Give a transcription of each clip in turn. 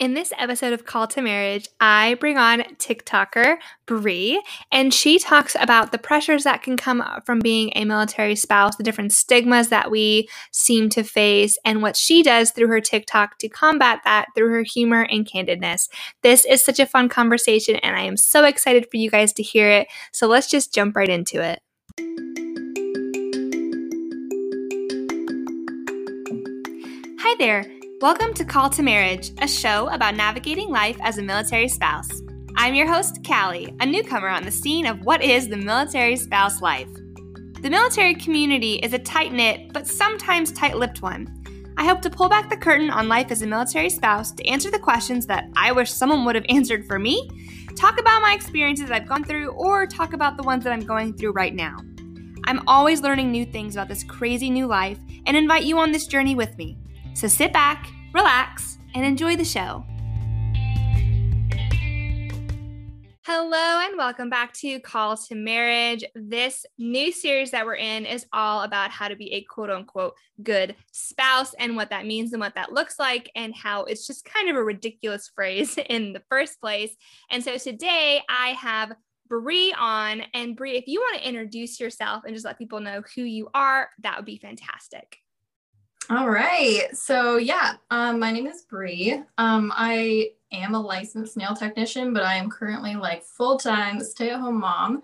In this episode of Call to Marriage, I bring on TikToker Bree, and she talks about the pressures that can come from being a military spouse, the different stigmas that we seem to face, and what she does through her TikTok to combat that through her humor and candidness. This is such a fun conversation, and I am so excited for you guys to hear it. So let's just jump right into it. Hi there. Welcome to Call to Marriage, a show about navigating life as a military spouse. I'm your host, Callie, a newcomer on the scene of what is the military spouse life. The military community is a tight knit, but sometimes tight lipped one. I hope to pull back the curtain on life as a military spouse to answer the questions that I wish someone would have answered for me, talk about my experiences I've gone through, or talk about the ones that I'm going through right now. I'm always learning new things about this crazy new life and invite you on this journey with me. So sit back, relax, and enjoy the show. Hello, and welcome back to Call to Marriage. This new series that we're in is all about how to be a quote unquote good spouse and what that means and what that looks like, and how it's just kind of a ridiculous phrase in the first place. And so today I have Bree on. And Bree, if you want to introduce yourself and just let people know who you are, that would be fantastic. All right. So yeah, um, my name is Bree. Um, I am a licensed nail technician, but I am currently like full time stay at home mom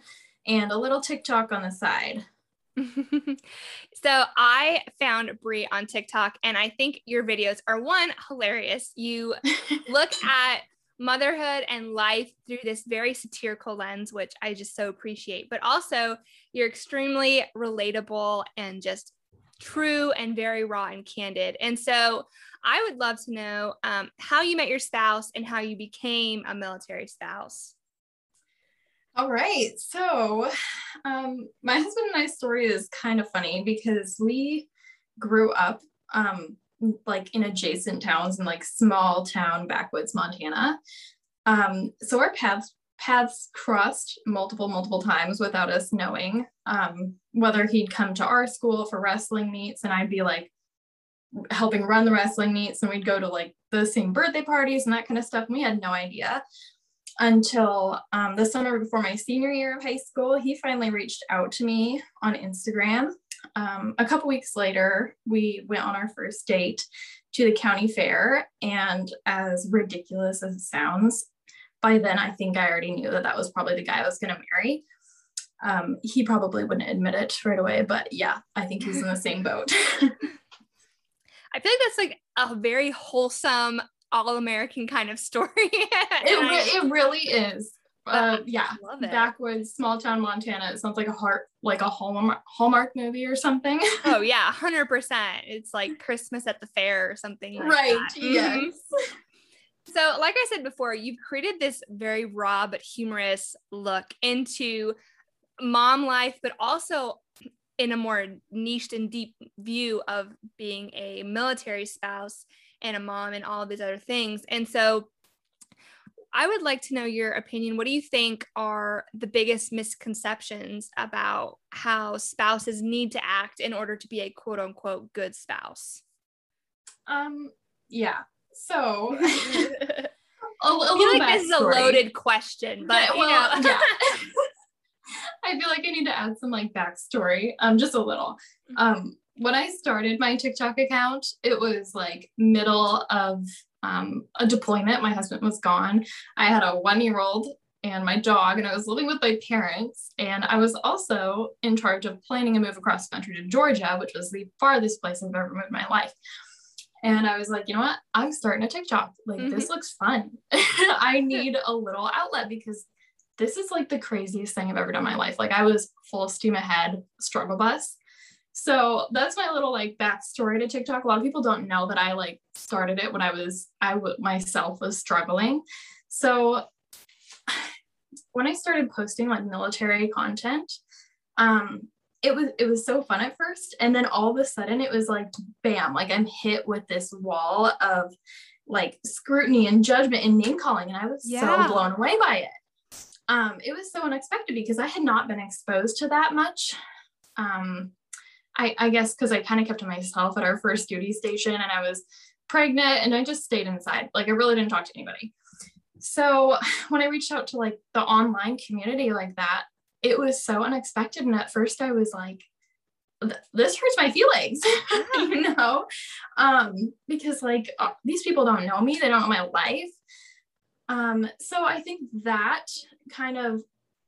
and a little TikTok on the side. so I found Bree on TikTok, and I think your videos are one hilarious. You look at motherhood and life through this very satirical lens, which I just so appreciate. But also, you're extremely relatable and just true and very raw and candid. And so I would love to know um, how you met your spouse and how you became a military spouse. All right. So, um, my husband and I's story is kind of funny because we grew up um, like in adjacent towns in like small town backwoods Montana. Um, so our paths paths crossed multiple, multiple times without us knowing um, whether he'd come to our school for wrestling meets and I'd be like helping run the wrestling meets and we'd go to like the same birthday parties and that kind of stuff. And we had no idea until um, the summer before my senior year of high school. He finally reached out to me on Instagram. Um, a couple weeks later, we went on our first date to the county fair. And as ridiculous as it sounds, by then I think I already knew that that was probably the guy I was going to marry. Um, he probably wouldn't admit it right away, but yeah, I think he's in the same boat. I feel like that's like a very wholesome, all American kind of story. it, re- it really is. Uh, yeah, backwoods, small town Montana. It sounds like a heart, like a Hallmark Hallmark movie or something. oh yeah, hundred percent. It's like Christmas at the fair or something. Like right. That. Yes. Mm-hmm. So, like I said before, you've created this very raw but humorous look into mom life, but also in a more niched and deep view of being a military spouse and a mom and all these other things. And so, I would like to know your opinion. What do you think are the biggest misconceptions about how spouses need to act in order to be a quote unquote good spouse? Um, yeah. So a, a I feel like this is a loaded question, but well, you know. yeah. I feel like I need to add some like backstory, um, just a little. Mm-hmm. Um, when I started my TikTok account, it was like middle of um, a deployment. My husband was gone. I had a one year old and my dog, and I was living with my parents. And I was also in charge of planning a move across the country to Georgia, which was the farthest place I've ever moved in my life. And I was like, you know what? I'm starting a TikTok. Like, mm-hmm. this looks fun. I need a little outlet because this is like the craziest thing I've ever done in my life. Like, I was full steam ahead, struggle bus. So that's my little like backstory to TikTok. A lot of people don't know that I like started it when I was, I w- myself was struggling. So when I started posting like military content, um, it was it was so fun at first and then all of a sudden it was like bam like i'm hit with this wall of like scrutiny and judgment and name calling and i was yeah. so blown away by it um it was so unexpected because i had not been exposed to that much um i i guess because i kind of kept to myself at our first duty station and i was pregnant and I just stayed inside. Like I really didn't talk to anybody. So when I reached out to like the online community like that, it was so unexpected. And at first I was like, this hurts my feelings, you know, um, because like uh, these people don't know me, they don't know my life. Um, so I think that kind of,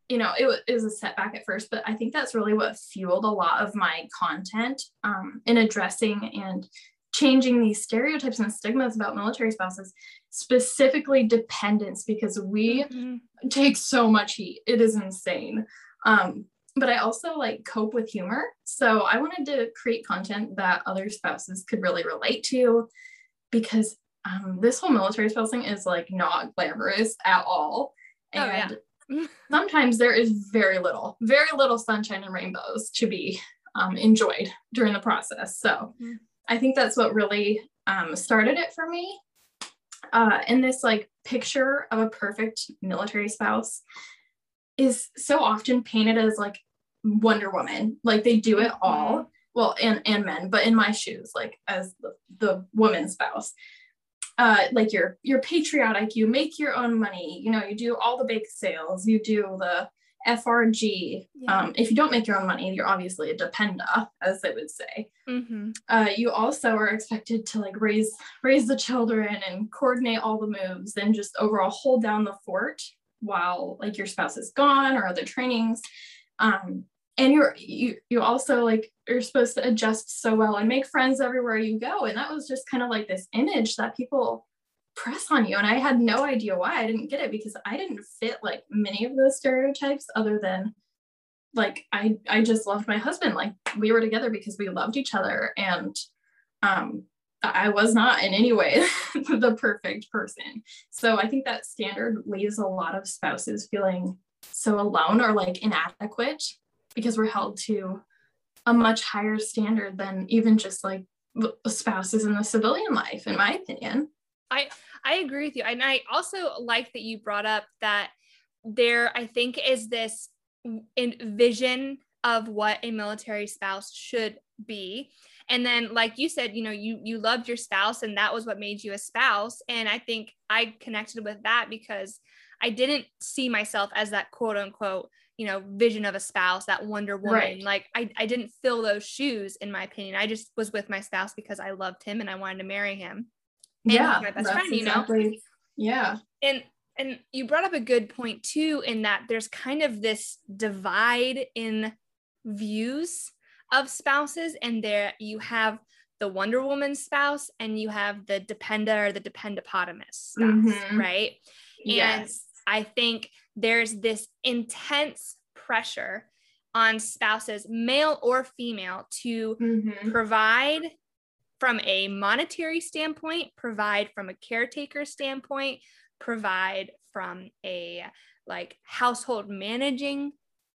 you know, it, it was a setback at first, but I think that's really what fueled a lot of my content um, in addressing and changing these stereotypes and stigmas about military spouses, specifically dependents, because we mm-hmm. take so much heat. It is insane. Um, but I also like cope with humor. So I wanted to create content that other spouses could really relate to because um, this whole military spouse thing is like not glamorous at all. And oh, yeah. sometimes there is very little, very little sunshine and rainbows to be um, enjoyed during the process. So mm-hmm. I think that's what really um, started it for me. Uh, and this like picture of a perfect military spouse is so often painted as like Wonder Woman. Like they do it all. Mm-hmm. Well, and and men, but in my shoes, like as the, the woman spouse. Uh, like you're you're patriotic, you make your own money, you know, you do all the bake sales, you do the FRG. Yeah. Um, if you don't make your own money, you're obviously a dependa, as they would say. Mm-hmm. Uh, you also are expected to like raise raise the children and coordinate all the moves and just overall hold down the fort while like your spouse is gone or other trainings. Um, and you're you you also like you're supposed to adjust so well and make friends everywhere you go and that was just kind of like this image that people press on you and i had no idea why i didn't get it because i didn't fit like many of those stereotypes other than like i i just loved my husband. Like we were together because we loved each other and um i was not in any way the perfect person. So i think that standard leaves a lot of spouses feeling so alone or like inadequate because we're held to a much higher standard than even just like spouses in the civilian life in my opinion i i agree with you. And i also like that you brought up that there i think is this vision of what a military spouse should be. And then like you said you know you you loved your spouse and that was what made you a spouse. And i think i connected with that because i didn't see myself as that quote unquote you know vision of a spouse that wonder woman. Right. like I, I didn't fill those shoes in my opinion. I just was with my spouse because i loved him and i wanted to marry him yeah my best friend exactly, you know yeah and and you brought up a good point too in that there's kind of this divide in views of spouses and there you have the wonder woman spouse and you have the dependa or the dependopotamus spouse mm-hmm. right yes. and i think there's this intense pressure on spouses, male or female, to mm-hmm. provide from a monetary standpoint, provide from a caretaker standpoint, provide from a like household managing,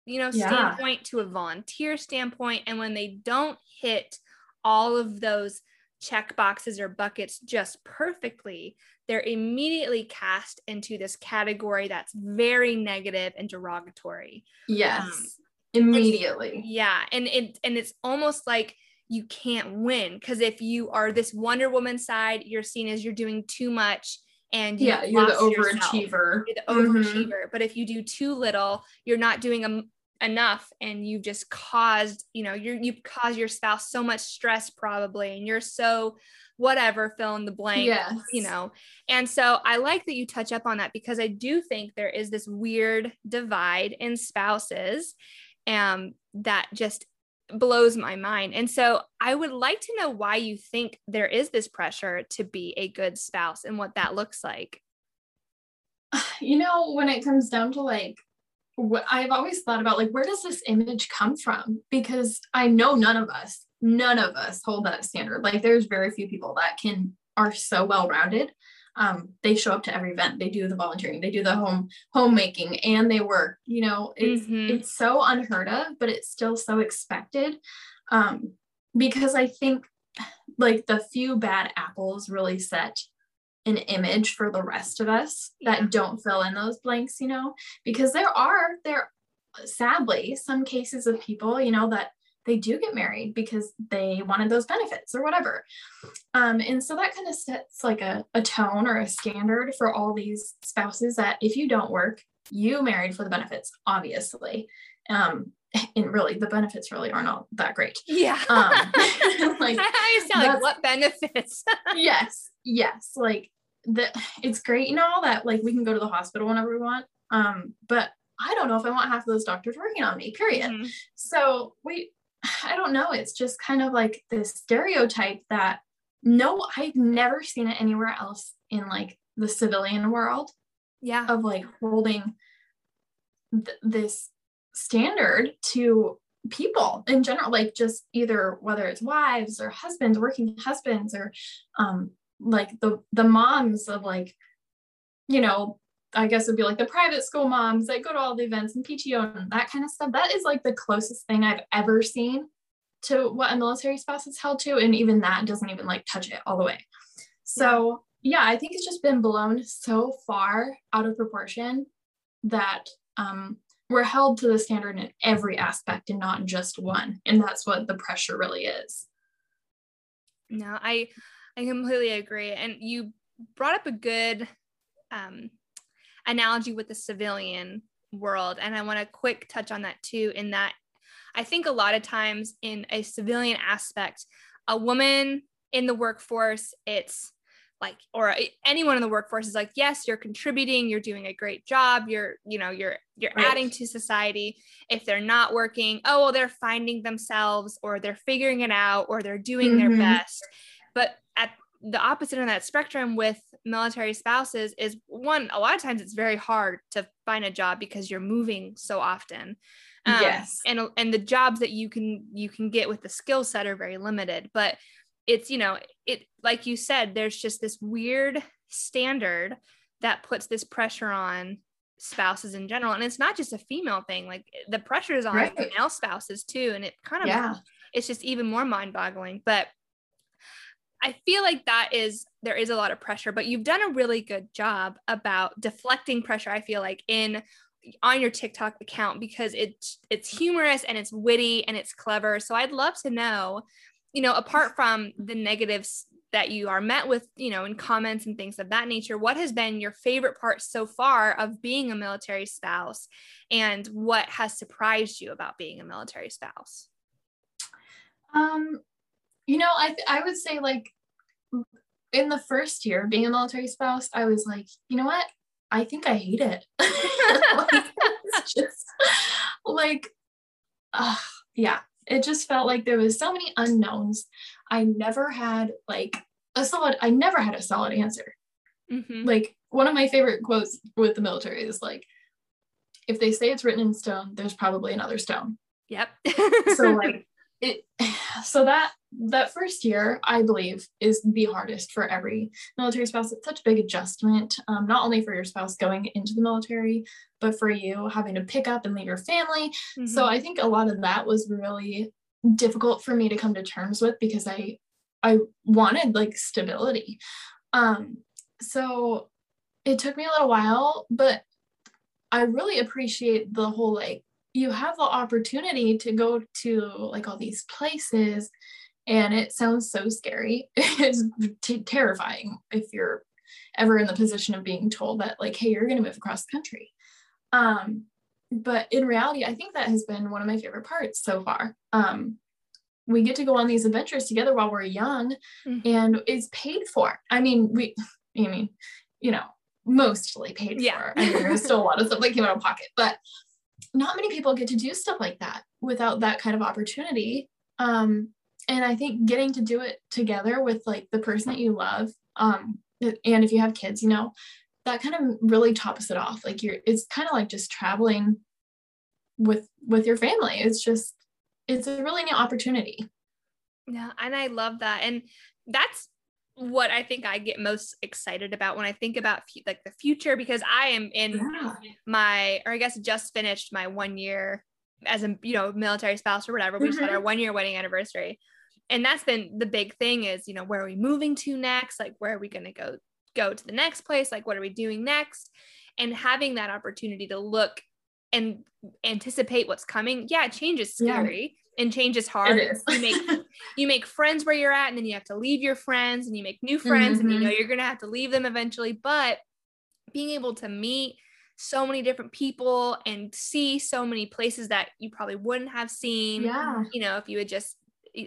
you know, yeah. standpoint to a volunteer standpoint. And when they don't hit all of those check boxes or buckets just perfectly, they're immediately cast into this category that's very negative and derogatory. Yes. Um, immediately. Yeah, and it and it's almost like you can't win because if you are this Wonder Woman side, you're seen as you're doing too much and you yeah, you're the overachiever. You're the overachiever. Mm-hmm. But if you do too little, you're not doing a, enough, and you've just caused, you know, you you cause your spouse so much stress probably, and you're so whatever fill in the blank yes. you know and so i like that you touch up on that because i do think there is this weird divide in spouses um that just blows my mind and so i would like to know why you think there is this pressure to be a good spouse and what that looks like you know when it comes down to like I've always thought about like where does this image come from because I know none of us none of us hold that standard. Like there's very few people that can are so well rounded. Um, they show up to every event, they do the volunteering, they do the home homemaking, and they work. You know, it's mm-hmm. it's so unheard of, but it's still so expected. Um, because I think like the few bad apples really set an image for the rest of us yeah. that don't fill in those blanks, you know, because there are there sadly some cases of people, you know, that they do get married because they wanted those benefits or whatever. Um, and so that kind of sets like a, a tone or a standard for all these spouses that if you don't work, you married for the benefits, obviously. Um, and really the benefits really are not all that great. Yeah. Um, like, I sound like what benefits? yes. Yes. Like the, it's great, and all that like we can go to the hospital whenever we want. Um, but I don't know if I want half of those doctors working on me, period. Mm-hmm. So we, I don't know. It's just kind of like this stereotype that no, I've never seen it anywhere else in like the civilian world. Yeah. Of like holding th- this standard to people in general, like just either whether it's wives or husbands, working husbands, or um, like the the moms of like, you know, I guess it'd be like the private school moms that go to all the events and PTO and that kind of stuff. That is like the closest thing I've ever seen to what a military spouse is held to. And even that doesn't even like touch it all the way. So yeah, I think it's just been blown so far out of proportion that um, we're held to the standard in every aspect and not just one. And that's what the pressure really is. No, I I completely agree. And you brought up a good um, analogy with the civilian world. And I want to quick touch on that too, in that I think a lot of times in a civilian aspect, a woman in the workforce, it's like or anyone in the workforce is like yes you're contributing you're doing a great job you're you know you're you're right. adding to society if they're not working oh well they're finding themselves or they're figuring it out or they're doing mm-hmm. their best but at the opposite on that spectrum with military spouses is one a lot of times it's very hard to find a job because you're moving so often. Um, yes. and and the jobs that you can you can get with the skill set are very limited but it's you know it like you said there's just this weird standard that puts this pressure on spouses in general. And it's not just a female thing like the pressure is on right. male spouses too. And it kind of yeah. it's just even more mind-boggling but I feel like that is there is a lot of pressure, but you've done a really good job about deflecting pressure. I feel like in on your TikTok account because it's it's humorous and it's witty and it's clever. So I'd love to know you know, apart from the negatives that you are met with, you know, in comments and things of that nature, what has been your favorite part so far of being a military spouse and what has surprised you about being a military spouse? Um, you know, I I would say like in the first year being a military spouse, I was like, you know what? I think I hate it. like, it's just like, uh, yeah, it just felt like there was so many unknowns. I never had like a solid, I never had a solid answer. Mm-hmm. Like one of my favorite quotes with the military is like, if they say it's written in stone, there's probably another stone. Yep. so like it so that that first year i believe is the hardest for every military spouse. It's such a big adjustment um, not only for your spouse going into the military but for you having to pick up and leave your family. Mm-hmm. so i think a lot of that was really difficult for me to come to terms with because i i wanted like stability. Um so it took me a little while but i really appreciate the whole like you have the opportunity to go to like all these places and it sounds so scary. It's t- terrifying if you're ever in the position of being told that like hey you're going to move across the country. Um but in reality i think that has been one of my favorite parts so far. Um we get to go on these adventures together while we're young mm-hmm. and it's paid for. I mean we i mean you know mostly paid yeah. for. I mean there's still a lot of stuff that came out of pocket but not many people get to do stuff like that without that kind of opportunity. Um, and I think getting to do it together with like the person that you love, um, and if you have kids, you know, that kind of really tops it off. Like you're, it's kind of like just traveling with with your family. It's just, it's a really neat opportunity. Yeah, and I love that, and that's what I think I get most excited about when I think about like the future because I am in yeah. my or I guess just finished my one year as a you know military spouse or whatever. We mm-hmm. just had our mm-hmm. one year wedding anniversary, and that's been the big thing is you know where are we moving to next? Like where are we going to go go to the next place? Like what are we doing next? And having that opportunity to look and anticipate what's coming. Yeah, change is scary. And change is hard. Is. you make you make friends where you're at, and then you have to leave your friends, and you make new friends, mm-hmm. and you know mm-hmm. you're gonna have to leave them eventually. But being able to meet so many different people and see so many places that you probably wouldn't have seen. Yeah. You know, if you had just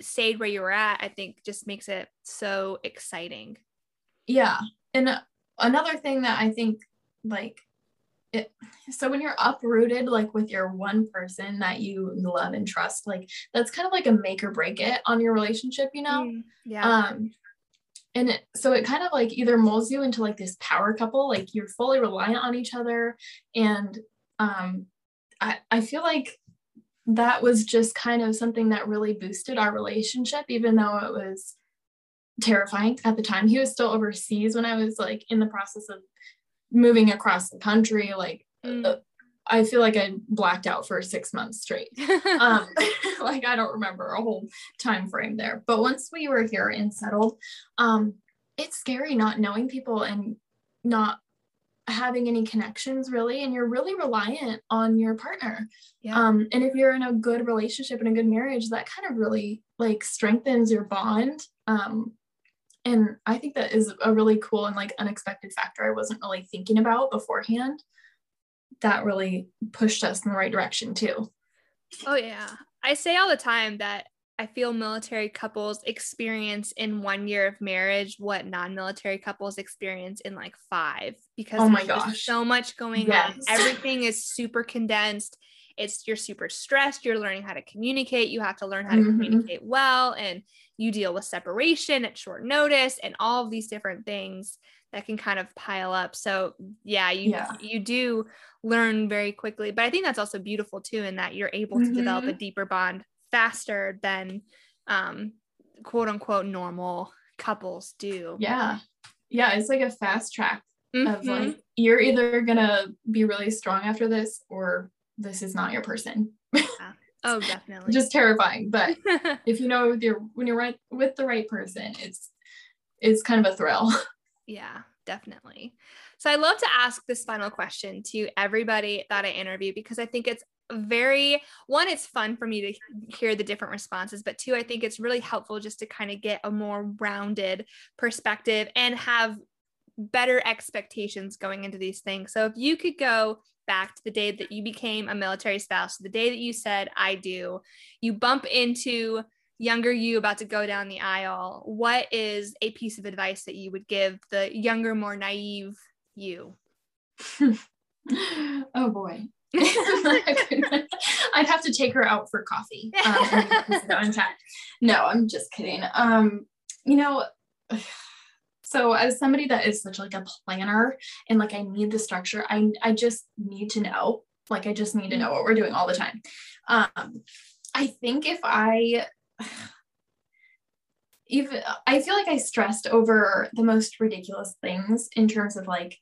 stayed where you were at, I think just makes it so exciting. Yeah. And uh, another thing that I think like it, so when you're uprooted like with your one person that you love and trust like that's kind of like a make or break it on your relationship you know? Mm, yeah. Um and it, so it kind of like either molds you into like this power couple like you're fully reliant on each other and um i i feel like that was just kind of something that really boosted our relationship even though it was terrifying at the time. He was still overseas when i was like in the process of moving across the country like mm. uh, i feel like i blacked out for six months straight um, like i don't remember a whole time frame there but once we were here and settled um, it's scary not knowing people and not having any connections really and you're really reliant on your partner yeah. um and if you're in a good relationship and a good marriage that kind of really like strengthens your bond um and i think that is a really cool and like unexpected factor i wasn't really thinking about beforehand that really pushed us in the right direction too. Oh yeah. I say all the time that i feel military couples experience in one year of marriage what non-military couples experience in like five because oh my gosh. so much going yes. on everything is super condensed. It's you're super stressed. You're learning how to communicate. You have to learn how to mm-hmm. communicate well and you deal with separation at short notice and all of these different things that can kind of pile up so yeah you yeah. you do learn very quickly but i think that's also beautiful too in that you're able to mm-hmm. develop a mm-hmm. deeper bond faster than um quote unquote normal couples do yeah yeah it's like a fast track mm-hmm. of like you're either gonna be really strong after this or this is not your person. Yeah. Oh, definitely. Just terrifying. But if you know you're when you're right with the right person, it's it's kind of a thrill. Yeah, definitely. So I love to ask this final question to everybody that I interview because I think it's very one it's fun for me to hear the different responses but two i think it's really helpful just to kind of get a more rounded perspective and have better expectations going into these things so if you could go back to the day that you became a military spouse, the day that you said, I do, you bump into younger you about to go down the aisle. What is a piece of advice that you would give the younger, more naive you? oh boy. I'd have to take her out for coffee. Um, no, I'm just kidding. Um, you know, so as somebody that is such like a planner and like I need the structure, I I just need to know. Like I just need to know what we're doing all the time. Um, I think if I even I feel like I stressed over the most ridiculous things in terms of like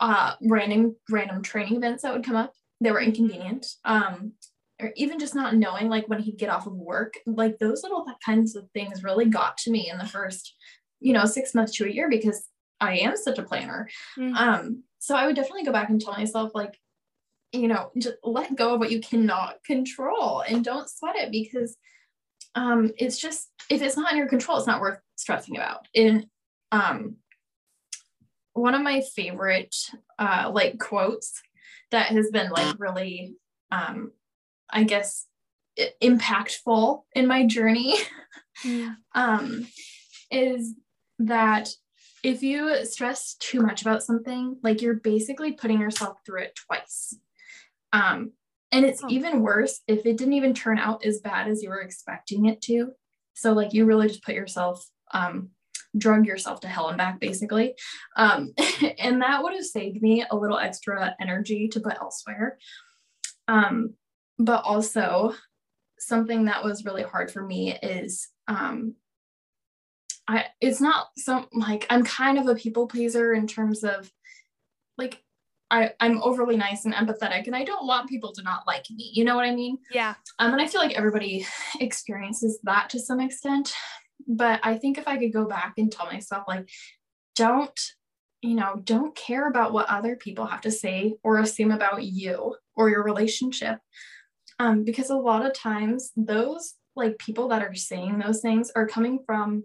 uh random random training events that would come up. They were inconvenient. Um or even just not knowing like when he'd get off of work like those little kinds of things really got to me in the first you know, six months to a year because I am such a planner. Mm-hmm. Um, so I would definitely go back and tell myself, like, you know, just let go of what you cannot control and don't sweat it because um, it's just if it's not in your control, it's not worth stressing about. And um, one of my favorite uh, like quotes that has been like really, um, I guess, impactful in my journey mm. um, is that if you stress too much about something, like you're basically putting yourself through it twice. Um, and it's oh. even worse if it didn't even turn out as bad as you were expecting it to. So, like, you really just put yourself, um, drug yourself to hell and back, basically. Um, and that would have saved me a little extra energy to put elsewhere. Um, but also, something that was really hard for me is um, I it's not some like I'm kind of a people pleaser in terms of like I, I'm overly nice and empathetic and I don't want people to not like me. You know what I mean? Yeah. Um, and I feel like everybody experiences that to some extent. But I think if I could go back and tell myself, like, don't, you know, don't care about what other people have to say or assume about you or your relationship. Um, because a lot of times those like people that are saying those things are coming from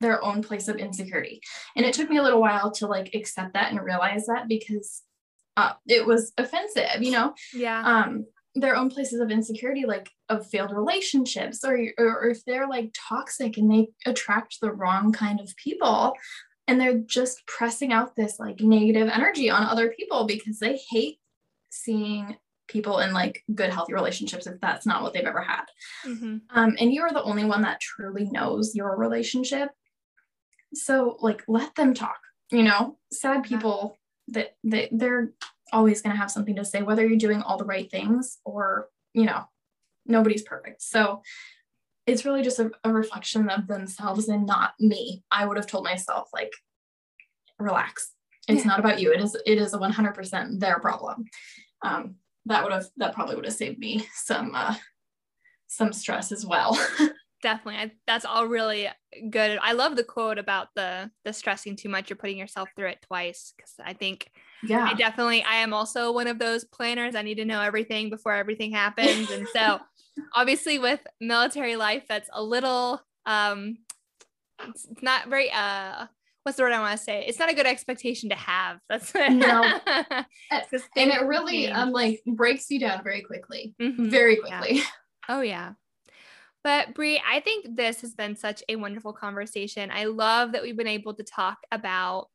their own place of insecurity. And it took me a little while to like accept that and realize that because uh, it was offensive, you know? Yeah. Um, their own places of insecurity, like of failed relationships, or, or, or if they're like toxic and they attract the wrong kind of people, and they're just pressing out this like negative energy on other people because they hate seeing people in like good healthy relationships if that's not what they've ever had mm-hmm. um, and you are the only one that truly knows your relationship so like let them talk you know? Sad people that they, they're always going to have something to say whether you're doing all the right things or you know nobody's perfect. So it's really just a, a reflection of themselves and not me. I would have told myself like relax. It's yeah. not about you. It is it is a 100% their problem. Um, that would have that probably would have saved me some uh, some stress as well definitely I, that's all really good i love the quote about the the stressing too much you're putting yourself through it twice because i think yeah i definitely i am also one of those planners i need to know everything before everything happens and so obviously with military life that's a little um it's, it's not very uh what's the word I want to say? It's not a good expectation to have. That's no. and it really um like breaks you down very quickly. Mm-hmm. Very quickly. Yeah. Oh yeah. But Brie, I think this has been such a wonderful conversation. I love that we've been able to talk about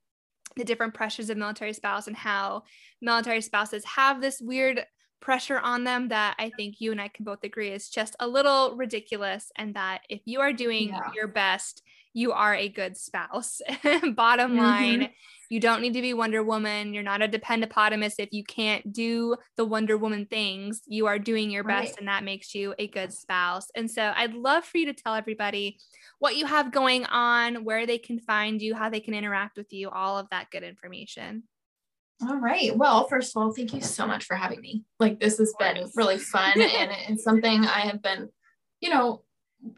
the different pressures of military spouse and how military spouses have this weird pressure on them that I think you and I can both agree is just a little ridiculous. And that if you are doing yeah. your best, you are a good spouse. Bottom mm-hmm. line, you don't need to be Wonder Woman. You're not a dependopotamus if you can't do the Wonder Woman things. You are doing your best, right. and that makes you a good spouse. And so I'd love for you to tell everybody what you have going on, where they can find you, how they can interact with you, all of that good information. All right. Well, first of all, thank you so much for having me. Like, this has been really fun and it's something I have been, you know,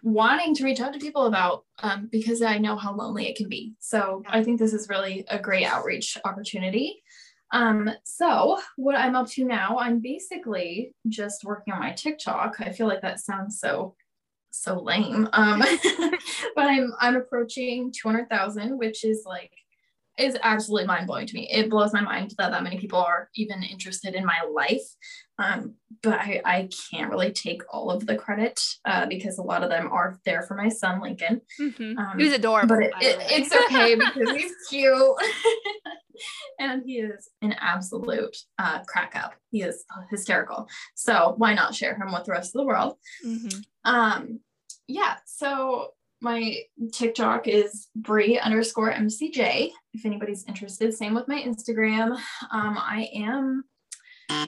wanting to reach out to people about um, because I know how lonely it can be. So I think this is really a great outreach opportunity. Um, so what I'm up to now, I'm basically just working on my TikTok. I feel like that sounds so so lame. Um, but I'm I'm approaching 200,000, which is like is absolutely mind blowing to me. It blows my mind that that many people are even interested in my life. Um, but I, I can't really take all of the credit uh, because a lot of them are there for my son Lincoln. Mm-hmm. Um, he adorable, but it, it, it's okay because he's cute, and he is an absolute uh, crack up. He is hysterical. So why not share him with the rest of the world? Mm-hmm. Um, yeah. So my TikTok is Brie underscore MCJ. If anybody's interested, same with my Instagram. Um, I am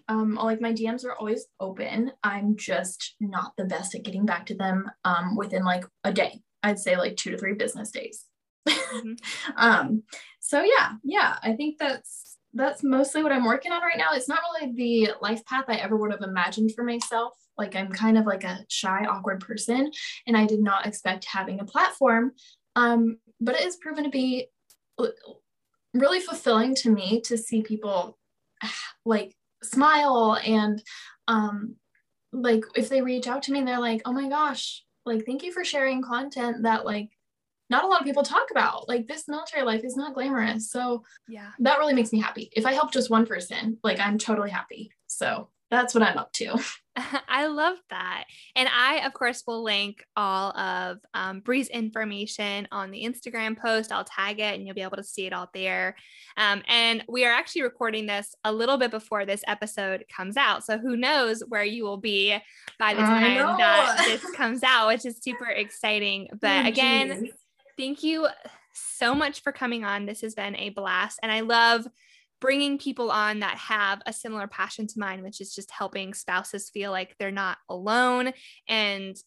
um, like my DMs are always open. I'm just not the best at getting back to them um, within like a day. I'd say like two to three business days. Mm-hmm. um, so yeah, yeah, I think that's that's mostly what I'm working on right now. It's not really the life path I ever would have imagined for myself. Like I'm kind of like a shy, awkward person, and I did not expect having a platform. Um, but it has proven to be really fulfilling to me to see people like smile and um, like if they reach out to me they're like, oh my gosh, like thank you for sharing content that like not a lot of people talk about. Like this military life is not glamorous. So yeah, that really makes me happy. If I help just one person, like I'm totally happy. So that's what I'm up to. I love that. And I, of course, will link all of um, Brie's information on the Instagram post. I'll tag it and you'll be able to see it all there. Um, and we are actually recording this a little bit before this episode comes out. So who knows where you will be by the time that this comes out, which is super exciting. But oh, again, thank you so much for coming on. This has been a blast. And I love bringing people on that have a similar passion to mine, which is just helping spouses feel like they're not alone and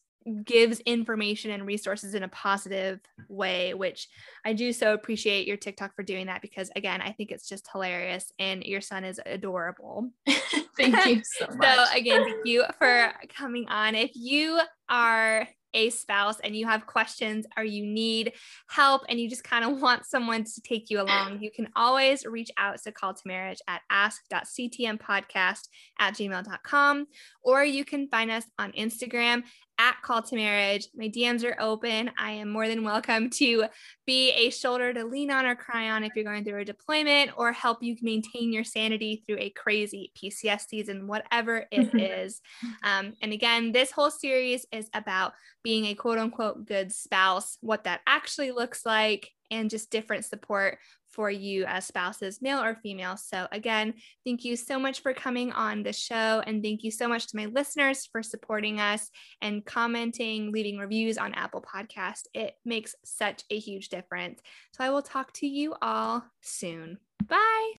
gives information and resources in a positive way, which I do so appreciate your TikTok for doing that because again, I think it's just hilarious and your son is adorable. thank you so much. so again, thank you for coming on. If you are a spouse and you have questions or you need help and you just kind of want someone to take you along, you can always reach out to Call to Marriage at ask.ctmpodcast at gmail.com or you can find us on Instagram at Call to Marriage. My DMs are open. I am more than welcome to be a shoulder to lean on or cry on if you're going through a deployment or help you maintain your sanity through a crazy PCS season, whatever it is. Um, and again, this whole series is about being a quote unquote good spouse, what that actually looks like, and just different support for you as spouses, male or female. So, again, thank you so much for coming on the show. And thank you so much to my listeners for supporting us and commenting, leaving reviews on Apple Podcast. It makes such a huge difference. So, I will talk to you all soon. Bye.